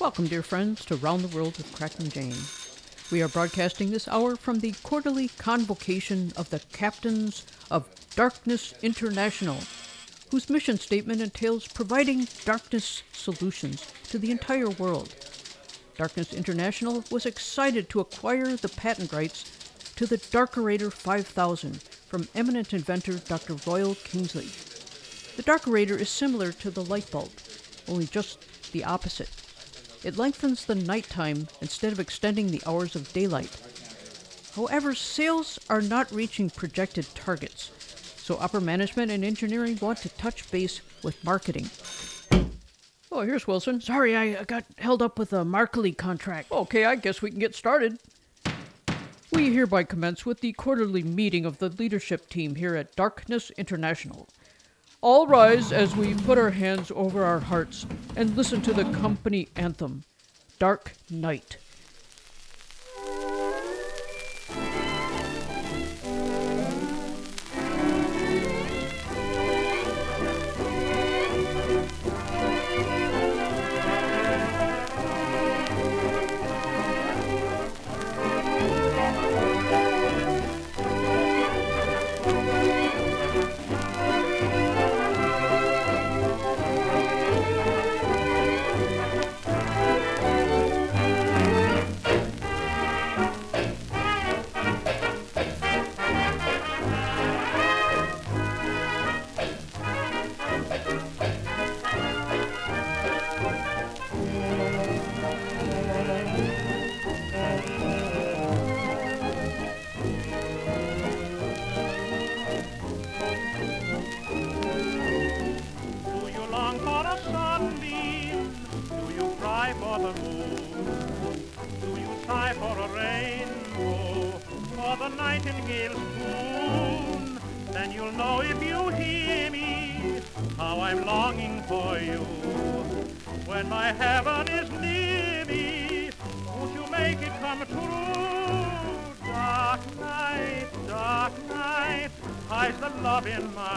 Welcome, dear friends, to Round the World with Cracklin' Jane. We are broadcasting this hour from the quarterly convocation of the captains of Darkness International, whose mission statement entails providing darkness solutions to the entire world. Darkness International was excited to acquire the patent rights to the Darkerator 5000 from eminent inventor Dr. Royal Kingsley. The Darkerator is similar to the light bulb, only just the opposite. It lengthens the nighttime instead of extending the hours of daylight. However, sales are not reaching projected targets, so upper management and engineering want to touch base with marketing. Oh, here's Wilson. Sorry, I got held up with a Markley contract. Okay, I guess we can get started. We hereby commence with the quarterly meeting of the leadership team here at Darkness International. All rise as we put our hands over our hearts and listen to the company anthem, Dark Night. For you. When my heaven is near me, won't you make it come true? Dark night, dark night, hides the love in my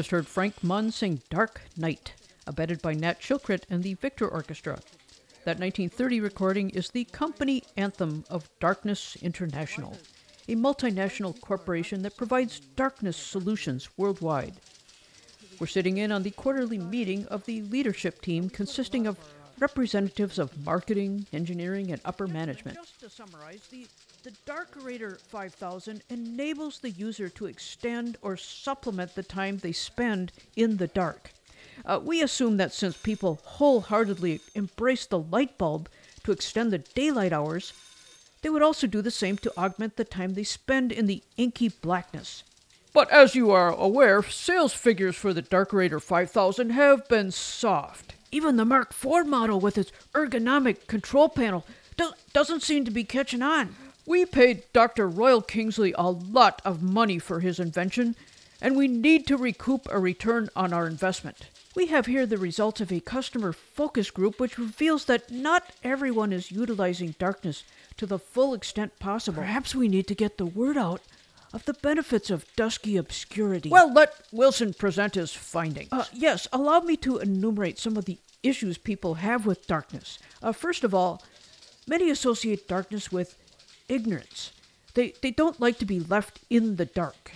just heard Frank Munn sing Dark Night, abetted by Nat Shilkret and the Victor Orchestra. That 1930 recording is the company anthem of Darkness International, a multinational corporation that provides darkness solutions worldwide. We're sitting in on the quarterly meeting of the leadership team consisting of representatives of marketing, engineering, and upper management. The Darkerator 5000 enables the user to extend or supplement the time they spend in the dark. Uh, we assume that since people wholeheartedly embrace the light bulb to extend the daylight hours, they would also do the same to augment the time they spend in the inky blackness. But as you are aware, sales figures for the Darkerator 5000 have been soft. Even the Mark IV model with its ergonomic control panel do- doesn't seem to be catching on. We paid Dr. Royal Kingsley a lot of money for his invention, and we need to recoup a return on our investment. We have here the results of a customer focus group which reveals that not everyone is utilizing darkness to the full extent possible. Perhaps we need to get the word out of the benefits of dusky obscurity. Well, let Wilson present his findings. Uh, yes, allow me to enumerate some of the issues people have with darkness. Uh, first of all, many associate darkness with ignorance. They, they don't like to be left in the dark.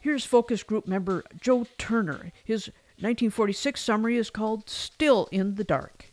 Here's focus group member Joe Turner. His 1946 summary is called Still in the Dark.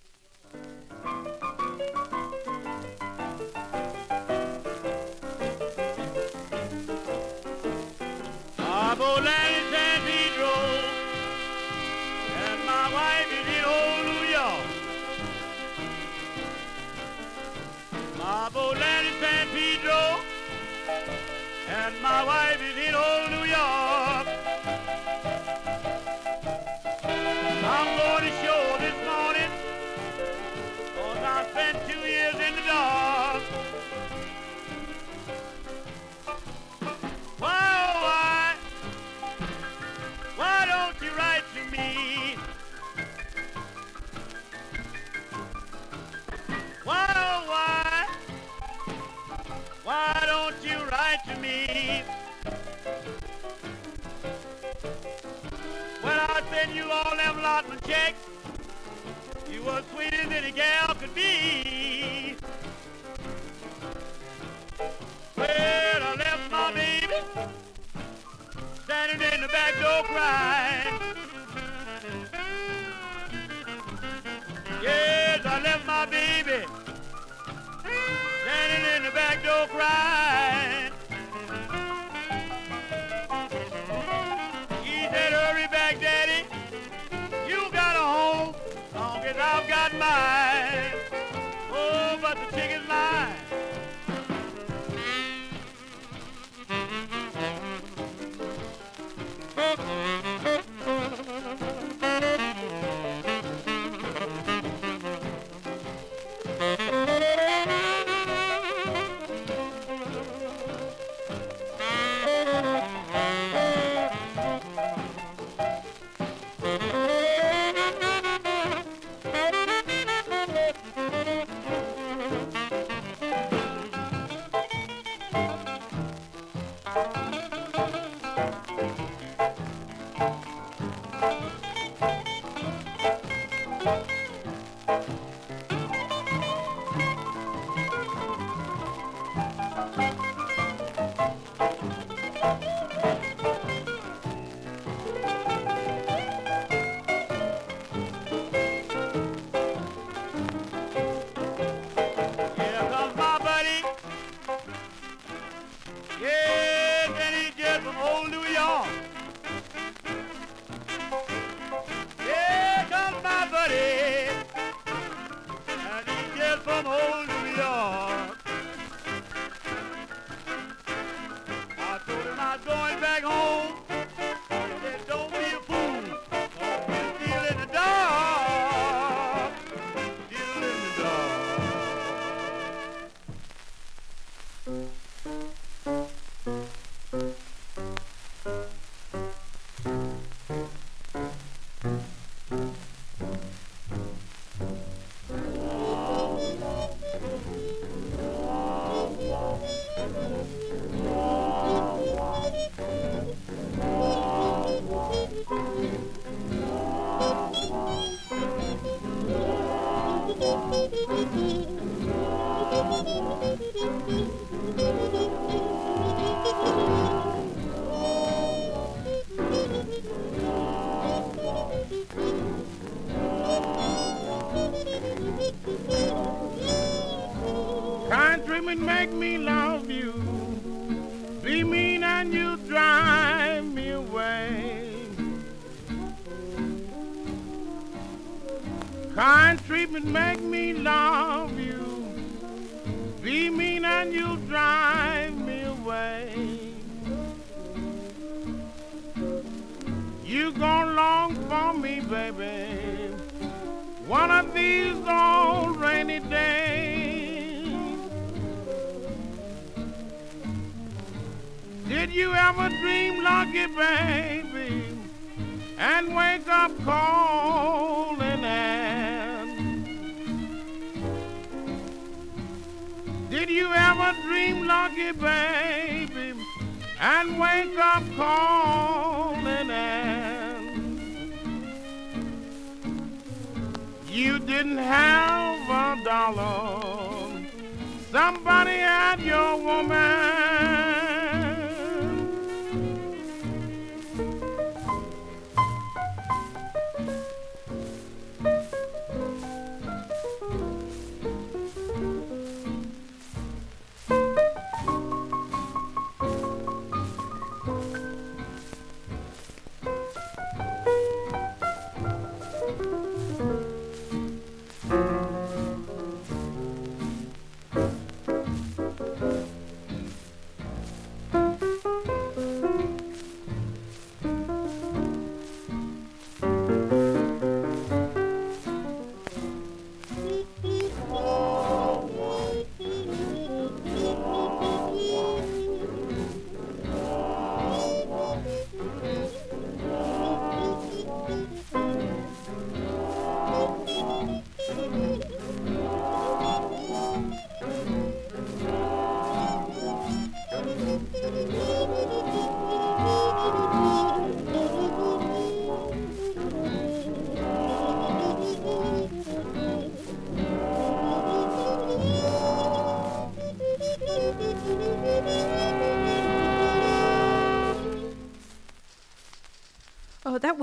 to me. When I send you all them lot allotment checks, you were sweet as any gal could be. Well, I left my baby standing in the back door crying. dream lucky, baby, and wake up cold and end. Did you ever dream lucky, baby, and wake up cold and end? You didn't have a dollar. Somebody had your woman.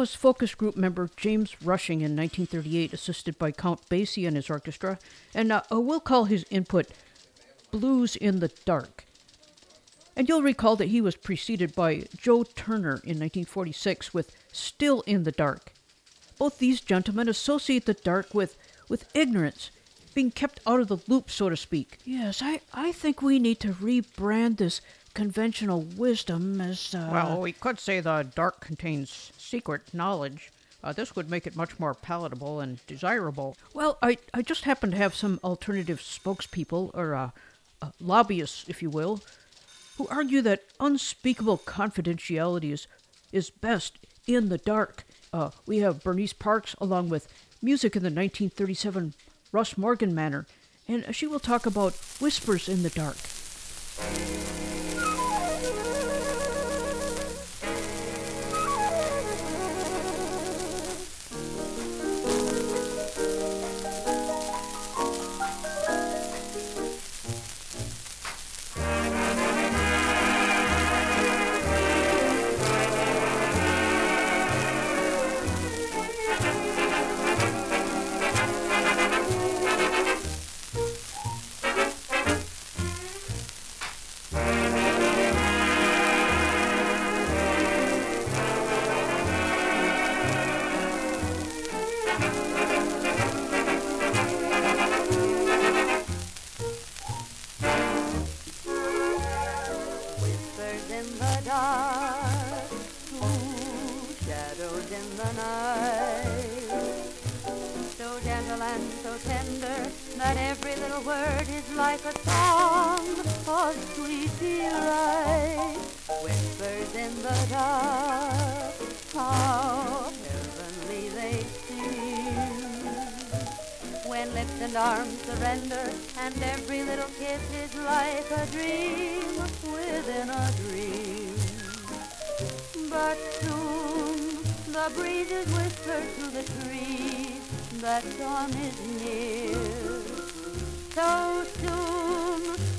Was focus group member James Rushing in 1938, assisted by Count Basie and his orchestra, and uh, uh, we'll call his input Blues in the Dark. And you'll recall that he was preceded by Joe Turner in 1946 with Still in the Dark. Both these gentlemen associate the dark with, with ignorance, being kept out of the loop, so to speak. Yes, I, I think we need to rebrand this conventional wisdom as. Uh, Well, we could say the dark contains secret knowledge. Uh, this would make it much more palatable and desirable. Well, I, I just happen to have some alternative spokespeople, or uh, uh, lobbyists, if you will, who argue that unspeakable confidentiality is, is best in the dark. Uh, we have Bernice Parkes along with music in the 1937 Russ Morgan manner, and she will talk about whispers in the dark. Of sweet delight. Whispers in the dark, how heavenly they seem when lips and arms surrender and every little kiss is like a dream within a dream. But soon the breezes whisper to the trees that dawn is near. So soon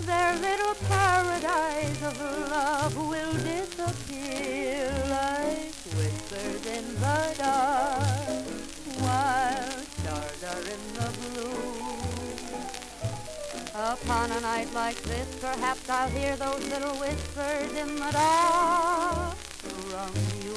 their little paradise of love will disappear like whispers in the dark while stars are in the blue. Upon a night like this, perhaps I'll hear those little whispers in the dark from you.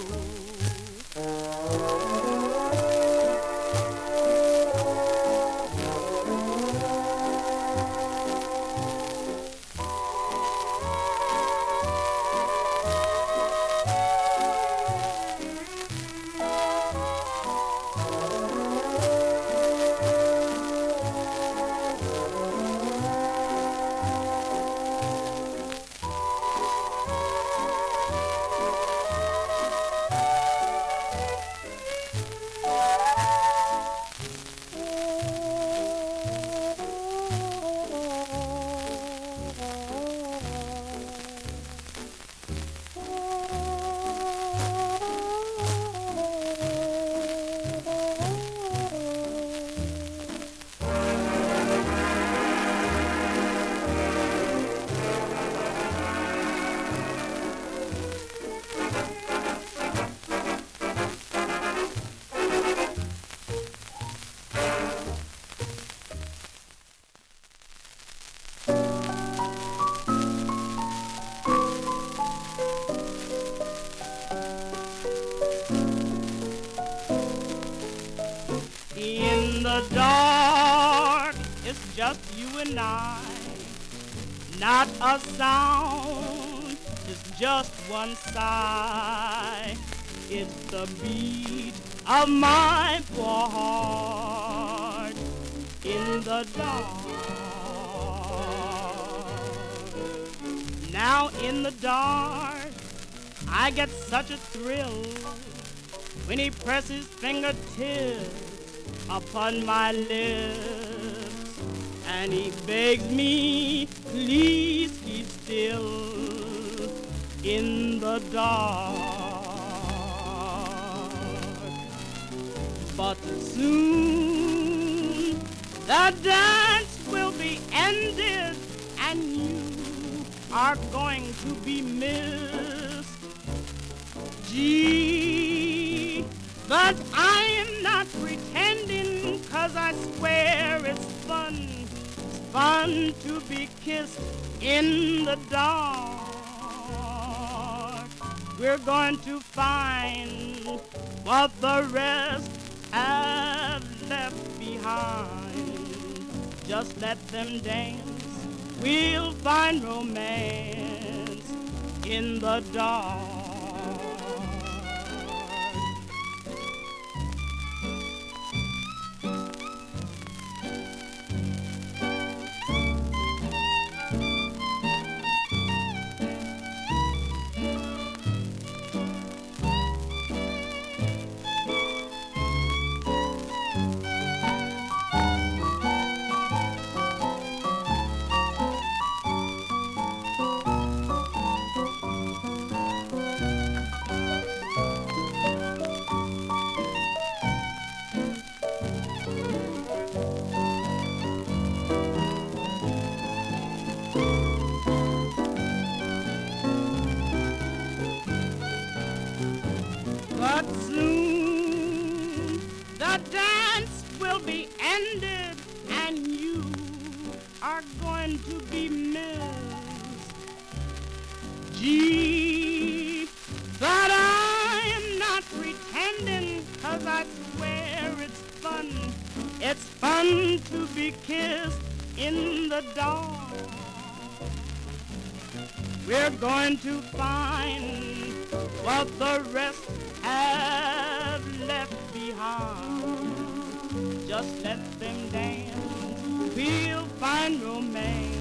And I. Not a sound, it's just one sigh. It's the beat of my poor heart. In the dark. Now in the dark, I get such a thrill when he presses fingertips upon my lips and he begs me please keep still in the dark but soon the dance will be ended and you are going to be missed Gee, But I am not pretending, cause I swear it's. Fun to be kissed in the dark. We're going to find what the rest have left behind. Just let them dance. We'll find romance in the dark. Find what the rest have left behind. Just let them dance. We'll find romance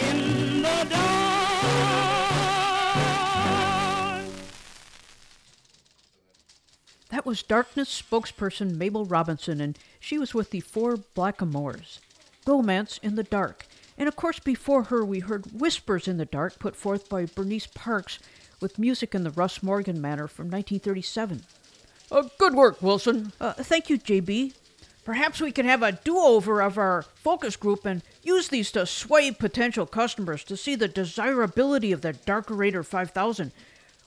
in the dark. That was Darkness spokesperson Mabel Robinson, and she was with the Four Blackamoors. Romance in the Dark. And of course, before her, we heard Whispers in the Dark, put forth by Bernice Parkes, with music in the Russ Morgan manner from 1937. Uh, good work, Wilson. Uh, thank you, JB. Perhaps we can have a do over of our focus group and use these to sway potential customers to see the desirability of the Darkerator 5000,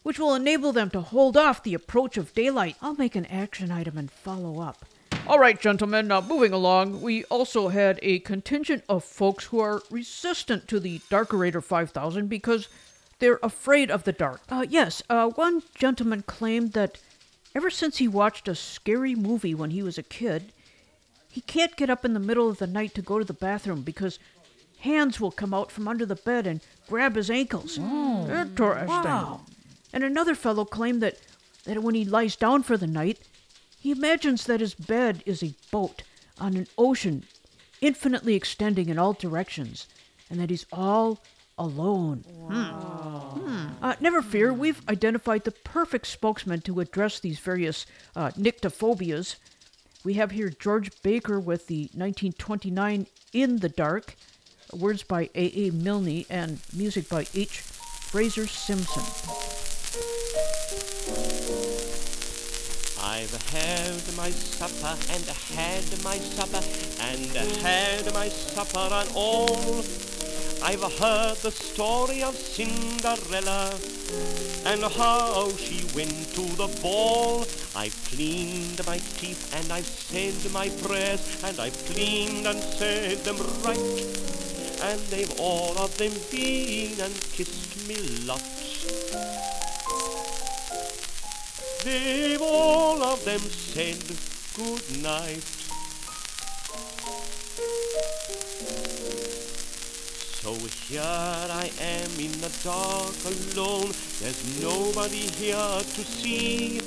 which will enable them to hold off the approach of daylight. I'll make an action item and follow up. All right, gentlemen, now moving along, we also had a contingent of folks who are resistant to the Darkerator 5000 because they're afraid of the dark. Uh, yes, uh, one gentleman claimed that ever since he watched a scary movie when he was a kid, he can't get up in the middle of the night to go to the bathroom because hands will come out from under the bed and grab his ankles. Interesting. Wow. And another fellow claimed that, that when he lies down for the night, he imagines that his bed is a boat on an ocean infinitely extending in all directions, and that he's all alone. Hmm. Uh, never fear, we've identified the perfect spokesman to address these various uh, nyctophobias. We have here George Baker with the 1929 In the Dark, words by A.A. Milne, and music by H. Fraser Simson. I've had my supper and had my supper and had my supper and all. I've heard the story of Cinderella and how she went to the ball. I've cleaned my teeth and I've said my prayers and I've cleaned and said them right. And they've all of them been and kissed me lots. They've all of them said good night. So here I am in the dark alone. There's nobody here to see.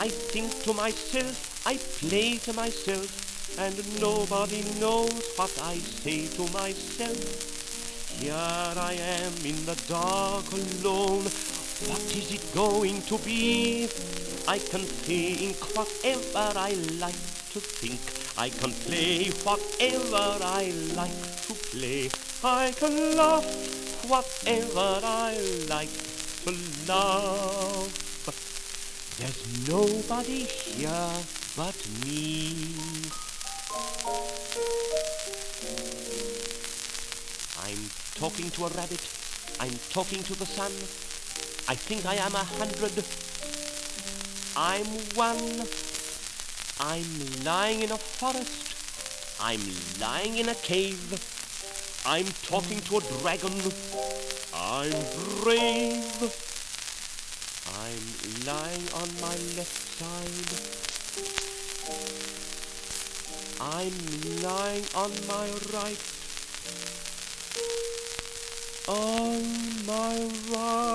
I think to myself, I play to myself, and nobody knows what I say to myself. Here I am in the dark alone. What is it going to be? I can think whatever I like to think. I can play whatever I like to play. I can laugh whatever I like to laugh. There's nobody here but me. I'm talking to a rabbit. I'm talking to the sun. I think I am a hundred. I'm one. I'm lying in a forest. I'm lying in a cave. I'm talking to a dragon. I'm brave. I'm lying on my left side. I'm lying on my right. On my right.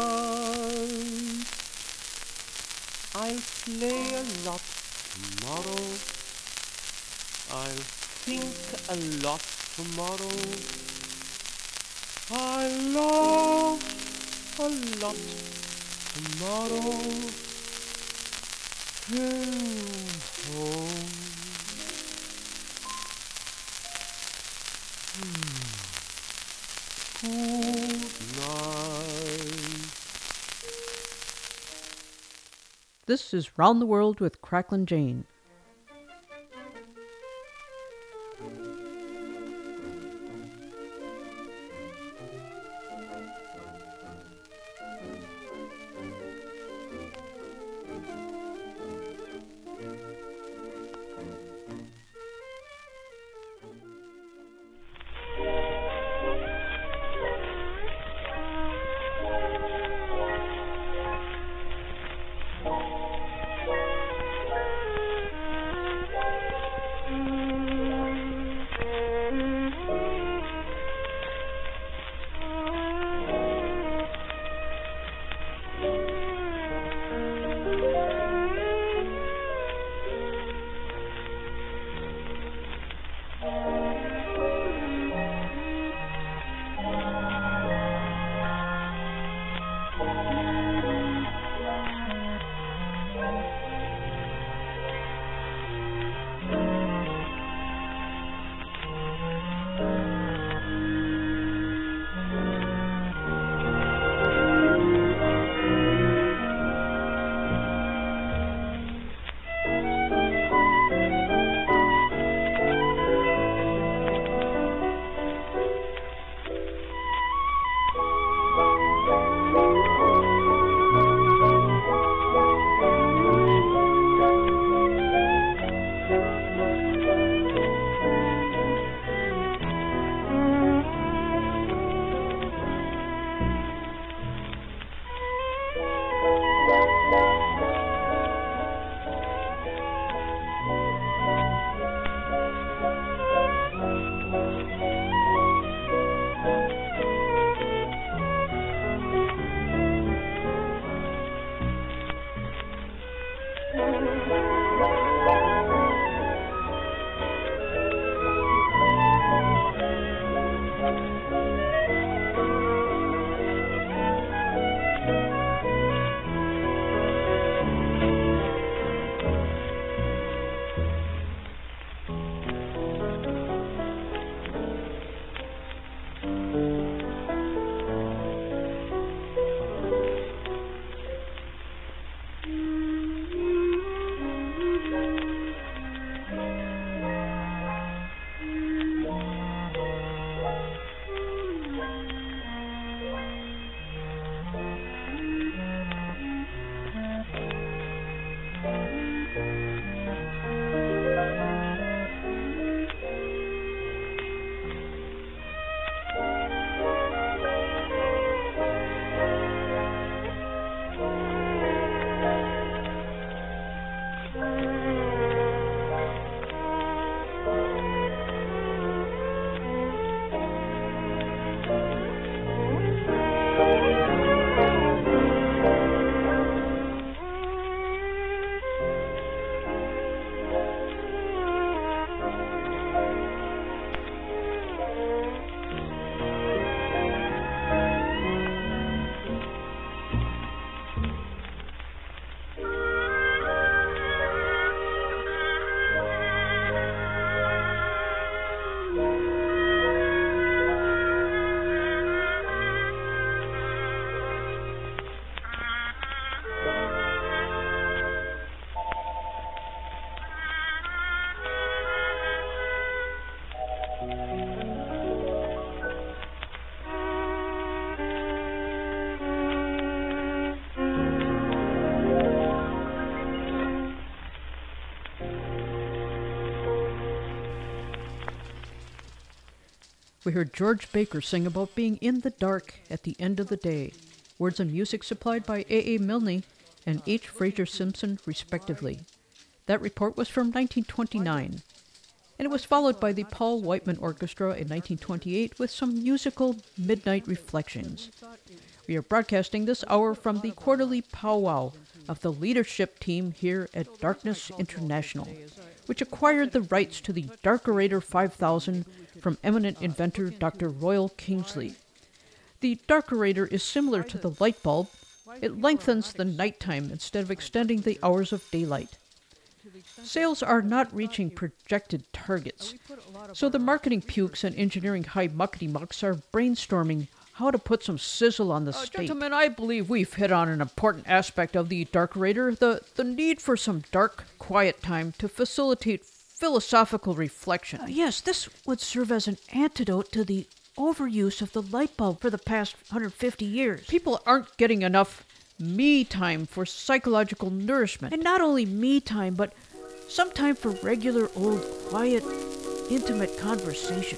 I'll play a lot tomorrow. I'll think a lot tomorrow. I love a lot tomorrow. Hmm, home. Good night. This is Round the World with Cracklin' Jane. Thank you. We heard George Baker sing about being in the dark at the end of the day. Words and music supplied by A. A. Milne and H. Fraser Simson, respectively. That report was from 1929, and it was followed by the Paul Whiteman Orchestra in 1928 with some musical midnight reflections. We are broadcasting this hour from the quarterly powwow of the leadership team here at Darkness International, which acquired the rights to the Darkerator 5000 from eminent inventor Dr. Royal Kingsley. The Darkerator is similar to the light bulb. It lengthens the nighttime instead of extending the hours of daylight. Sales are not reaching projected targets, so the marketing pukes and engineering high muckety mucks are brainstorming how to put some sizzle on the uh, steak. Gentlemen, I believe we've hit on an important aspect of the Darkerator, the, the need for some dark, quiet time to facilitate philosophical reflection. Uh, yes, this would serve as an antidote to the overuse of the light bulb for the past 150 years. People aren't getting enough me time for psychological nourishment. And not only me time, but some time for regular old, quiet, intimate conversation.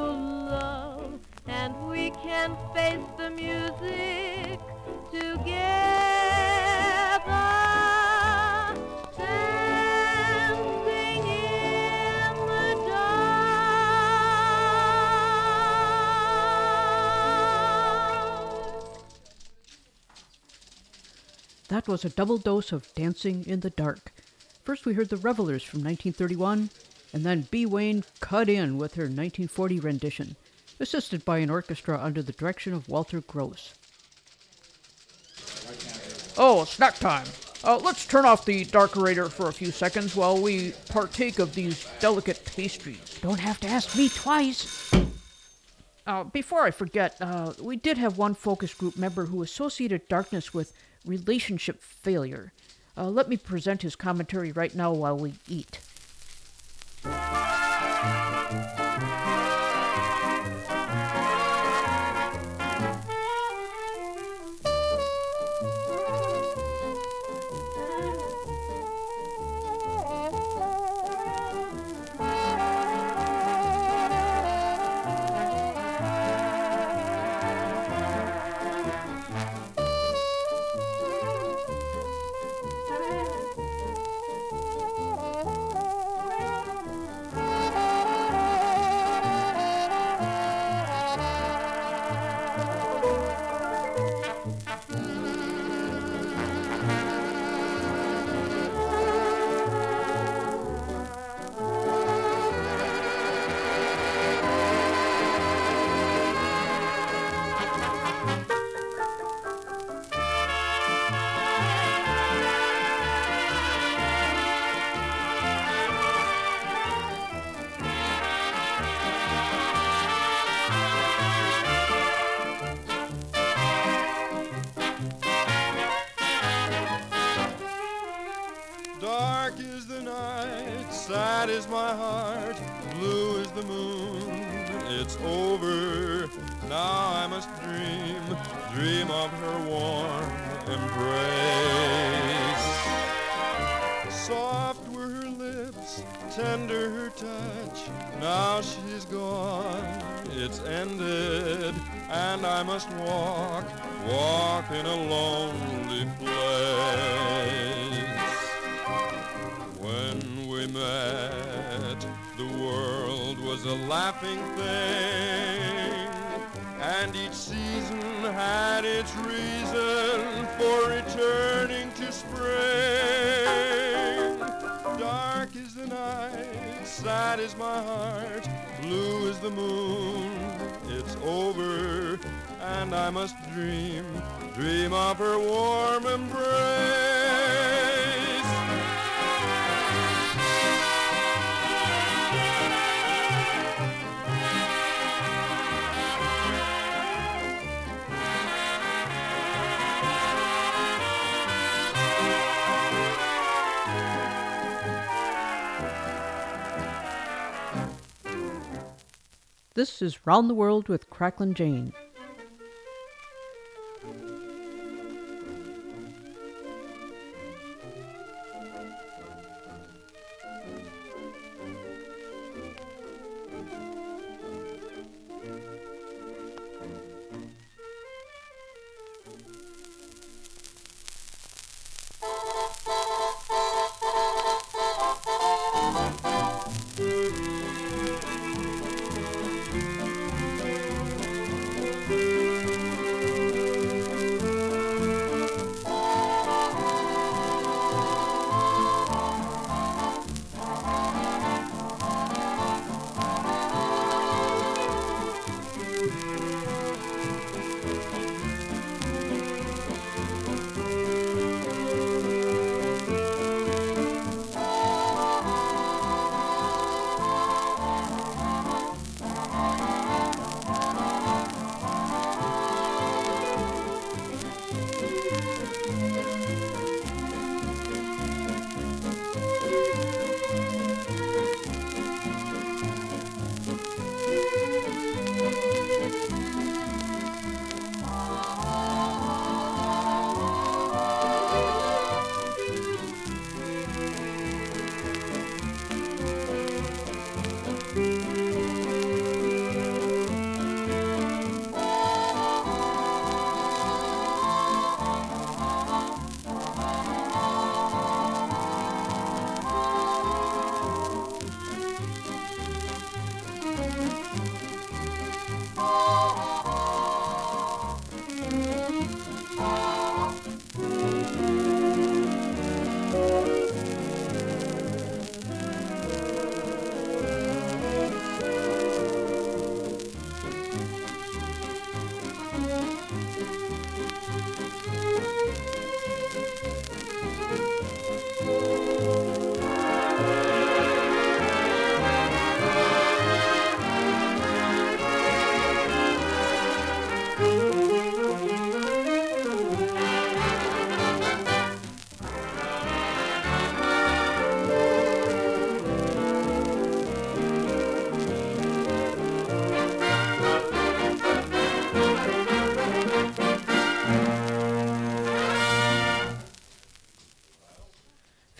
love, and we can face the music together. Dancing in the dark. That was a double dose of Dancing in the Dark. First, we heard the Revelers from 1931, and then Bea Wain cut in with her 1940 rendition, assisted by an orchestra under the direction of Walter Gross. Oh, snack time! Uh, let's turn off the Darkerator for a few seconds while we partake of these delicate pastries. Don't have to ask me twice. Uh, before I forget, uh, we did have one focus group member who associated darkness with relationship failure. Uh, let me present his commentary right now while we eat. Dark I must walk, walk in a lonely place. When we met, the world was a laughing thing, and each season had its reason for returning to spring. Dark is the night, sad is my heart, blue is the moon, it's over and I must dream, dream of her warm embrace. This is Round the World with Cracklin' Jane.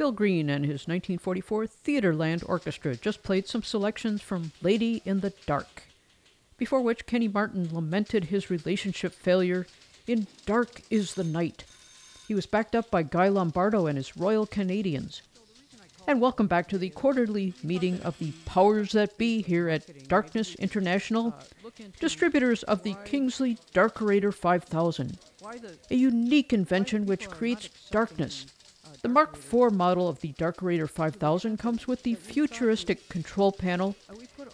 Phil Green and his 1944 Theatreland Orchestra just played some selections from Lady in the Dark, before which Kenny Martin lamented his relationship failure in Dark is the Night. He was backed up by Guy Lombardo and his Royal Canadians. And welcome back to the quarterly meeting of the powers that be here at Darkness International, distributors of the Kingsley Darkerator 5000, a unique invention which creates darkness the Mark IV model of the Darkerator 5000 comes with the futuristic control panel,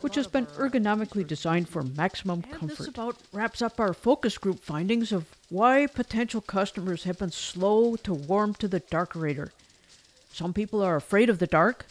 which has been ergonomically designed for maximum And comfort. this about wraps up our focus group findings of why potential customers have been slow to warm to the Darkerator. Some people are afraid of the dark.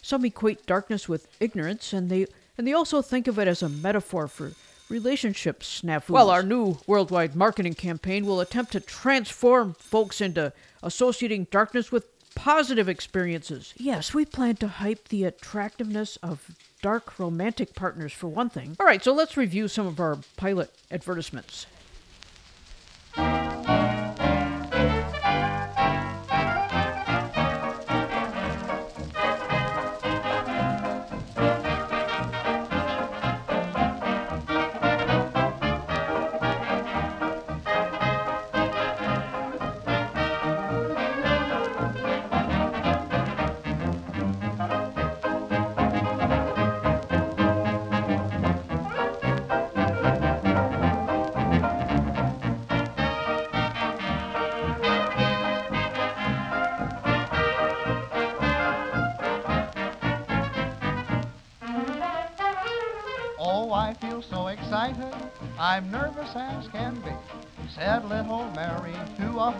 Some equate darkness with ignorance, and they and they also think of it as a metaphor for relationship snafus. Well, our new worldwide marketing campaign will attempt to transform folks into associating darkness with positive experiences. yes, we plan to hype the attractiveness of dark romantic partners for one thing. All right, so let's review some of our pilot advertisements.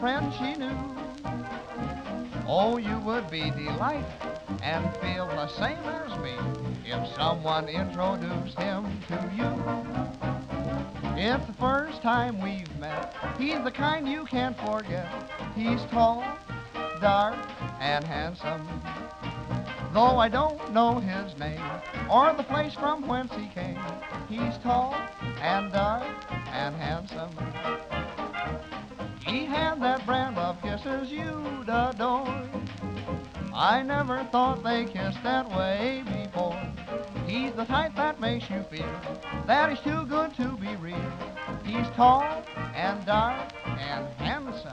Friend she knew. Oh, you would be delighted and feel the same as me if someone introduced him to you. It's the first time we've met. He's the kind you can't forget. He's tall, dark, and handsome. Though I don't know his name or the place from whence he came, he's tall and dark and handsome. He had that brand of kisses you'd adore. I never thought they kissed that way before. He's the type that makes you feel that he's too good to be real. He's tall and dark and handsome.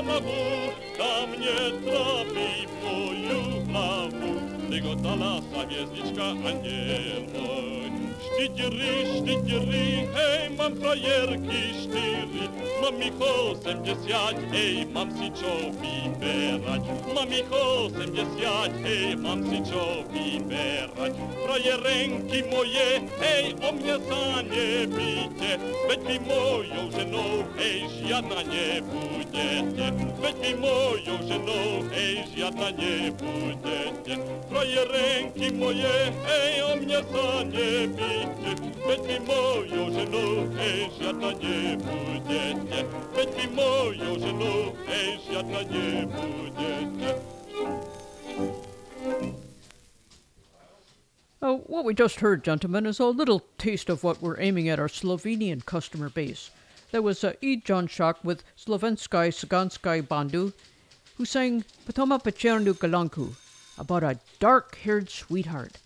zabavu, tam nie trapi w moją hlavu. Tego talacha gwiezdiczka aniel mój. Sztydziry, sztydziry, hej, mam frajerki sztyry. Mám ich 80, hej, mám si čo vyberať. Mám ich 80, hej, mám si čo vyberať. Frajerenky moje, hej, o mňa sa nebíte, veď vy mojou ženou, hej, žiadna nebudete. Veď vy mojou ženou, hej, žiadna nebudete. Frajerenky moje, hej, o mňa sa nebíte, veď vy mojou ženou, hej, žiadna nebudete. Oh, what we just heard, gentlemen, is a little taste of what we're aiming at our Slovenian customer base. That was uh, E. Janśak with Slovenskej Cigánskej Bandu, who sang Patoma Pociernú Galanku about a dark haired sweetheart.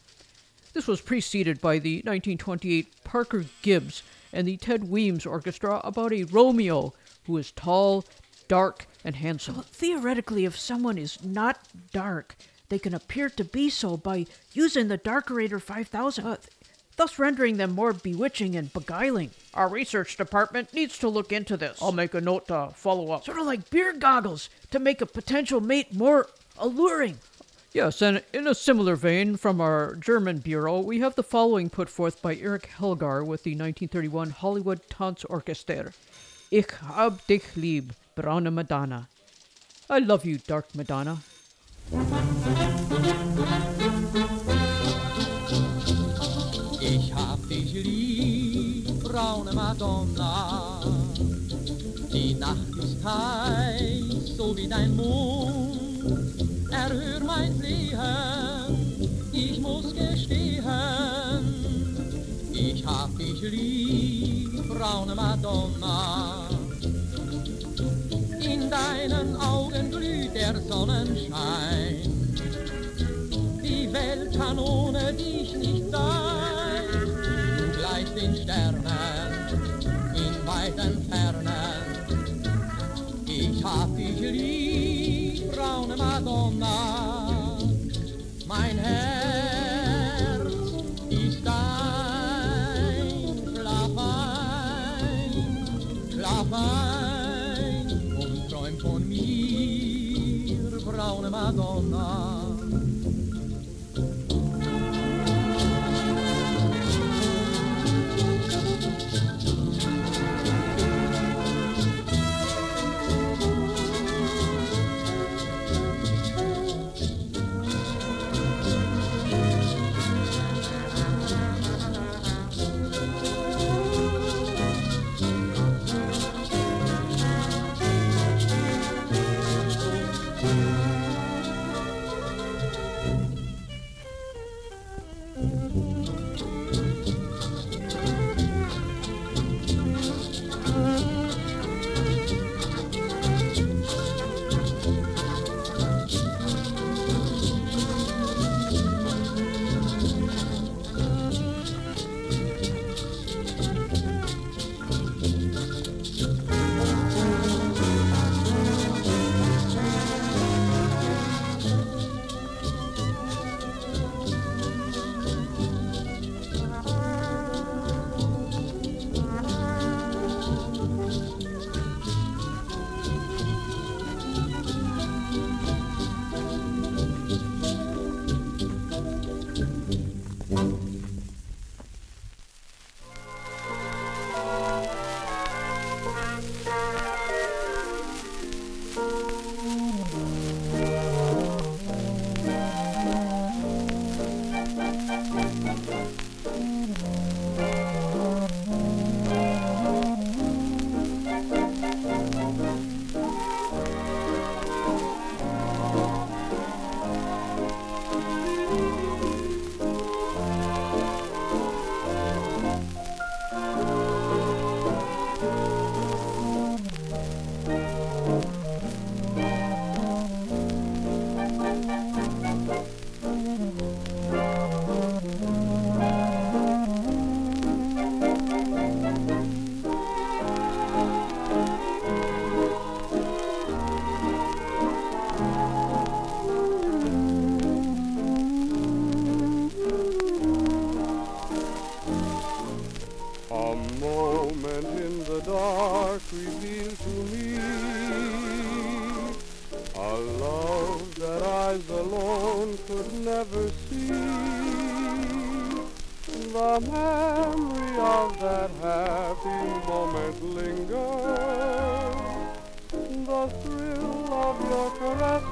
This was preceded by the 1928 Parker Gibbs and the Ted Weems Orchestra about a Romeo who is tall, dark, and handsome. Well, theoretically, if someone is not dark, they can appear to be so by using the Darkerator 5000, uh, thus rendering them more bewitching and beguiling. Our research department needs to look into this. I'll make a note to follow up. Sort of like beer goggles to make a potential mate more alluring. Yes, and in a similar vein, from our German bureau, we have the following put forth by Eric Helgar with the 1931 Hollywood Tanzorchester. Ich hab dich lieb, braune Madonna. I love you, dark Madonna. Ich hab dich lieb, braune Madonna. Die Nacht ist heiß, so wie dein Mond. Erhör mein Flehen, ich muss gestehen. Ich hab dich lieb, braune Madonna. In deinen Augen glüht der Sonnenschein. Die Welt kann ohne dich nicht sein. Du gleichst den Sternen Madonna.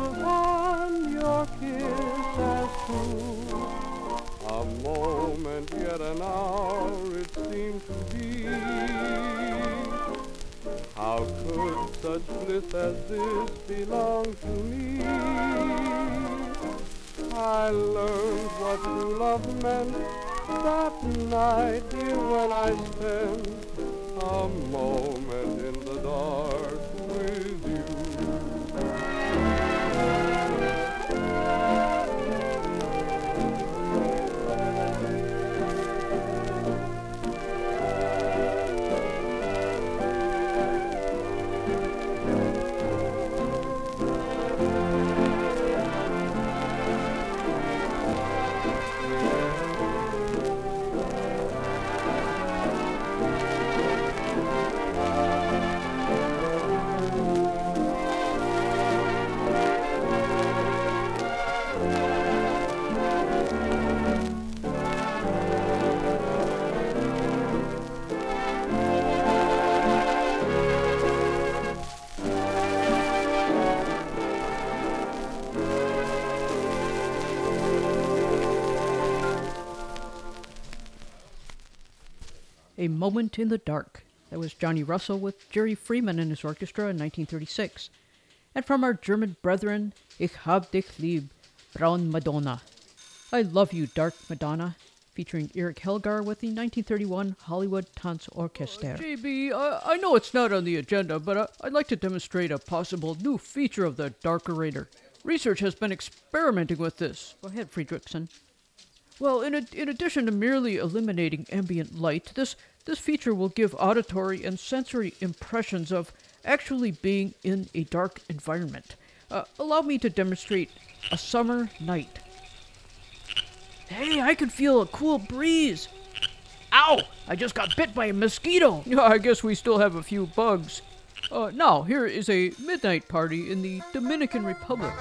Upon your kiss as true. A moment, yet an hour it seemed to be. How could such bliss as this belong to me? I learned what true love meant that night, dear, when I spent a moment in the dark Moment in the Dark. That was Johnny Russell with Jerry Freeman and his orchestra in 1936. And from our German brethren, Ich hab dich lieb, Braun Madonna. I Love You, Dark Madonna, featuring Eric Helgar with the 1931 Hollywood Tanzorchester. Oh, JB, I, I know it's not on the agenda, but I, I'd like to demonstrate a possible new feature of the Darkerator. Research has been experimenting with this. Go ahead, Friedrichsen. Well, in, a, in addition to merely eliminating ambient light, this, this feature will give auditory and sensory impressions of actually being in a dark environment. Uh, allow me to demonstrate a summer night. Hey, I can feel a cool breeze. Ow! I just got bit by a mosquito. Yeah, I guess we still have a few bugs. Uh, now, here is a midnight party in the Dominican Republic.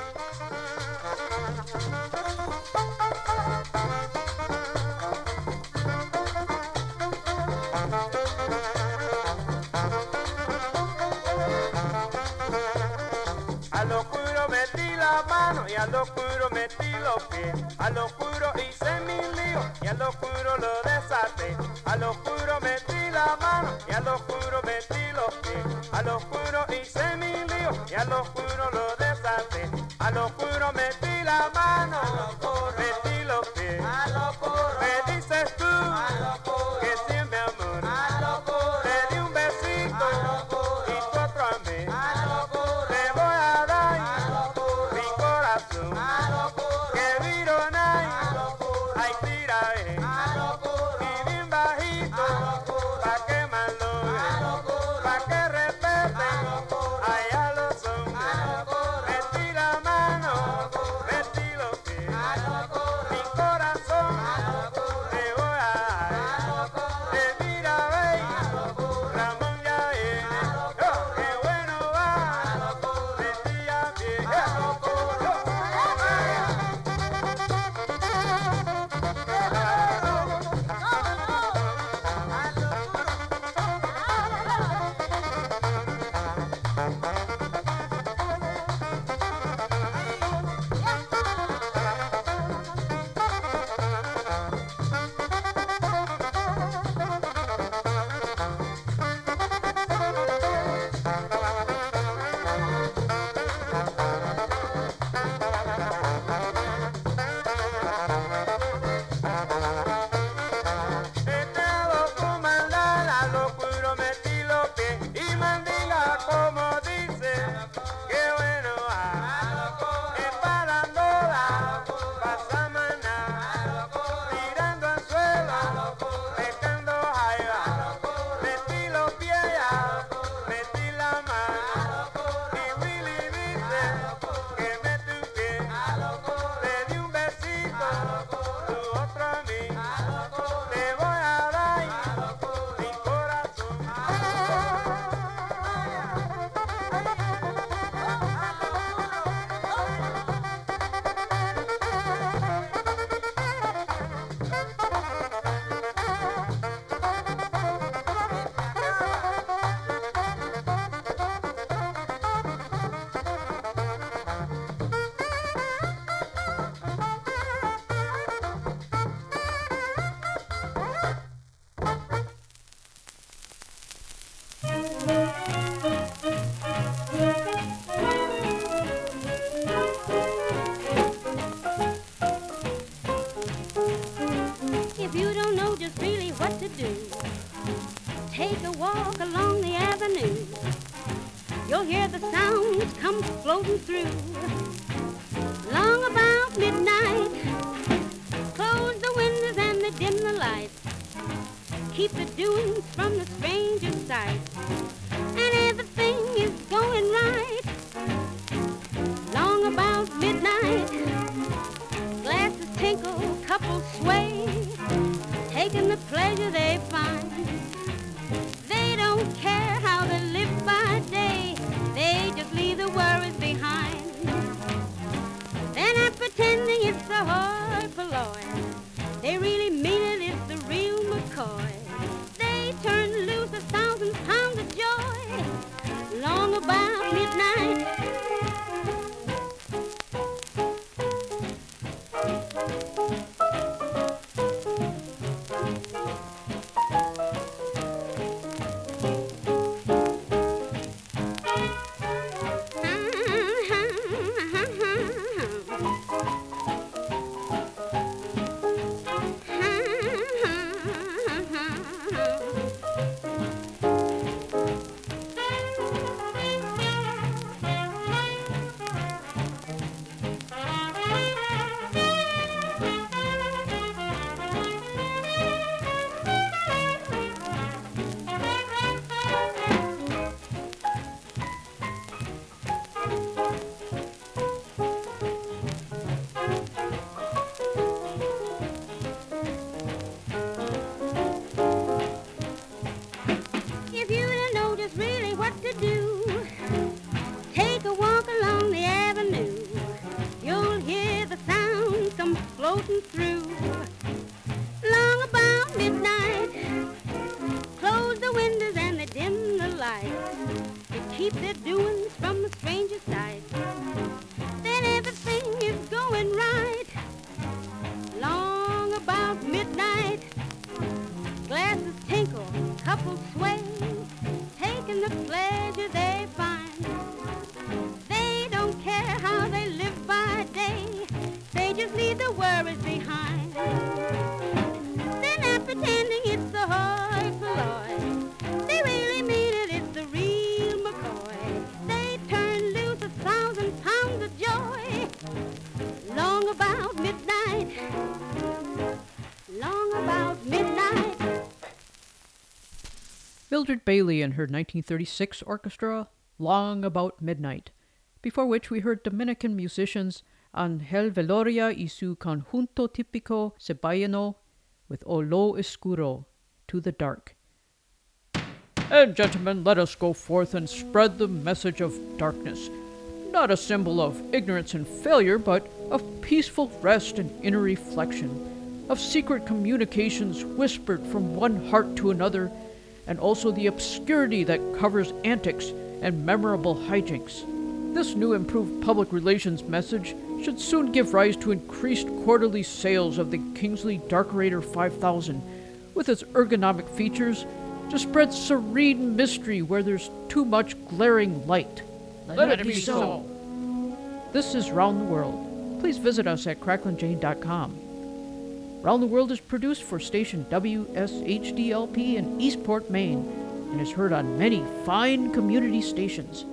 Metí la mano y al oscuro metí los pies. Al oscuro hice mi lío y al oscuro lo desaté. Al oscuro metí la mano y al oscuro metí los pies. Al oscuro hice mi lío y al oscuro lo desaté. Al oscuro metí la mano, Este to keep their doings from the stranger's and her 1936 orchestra, Long About Midnight, before which we heard Dominican musicians Angel Viloria y su conjunto típico Cibaeno with A Lo Oscuro, To the Dark. And gentlemen, let us go forth and spread the message of darkness. Not a symbol of ignorance and failure, but of peaceful rest and inner reflection, of secret communications whispered from one heart to another, and also the obscurity that covers antics and memorable hijinks. This new improved public relations message should soon give rise to increased quarterly sales of the Kingsley Darkerator 5000, with its ergonomic features to spread serene mystery where there's too much glaring light. Let it be so. This is Round the World. Please visit us at cracklinjane.com. Round the World is produced for station WSHDLP in Eastport, Maine, and is heard on many fine community stations.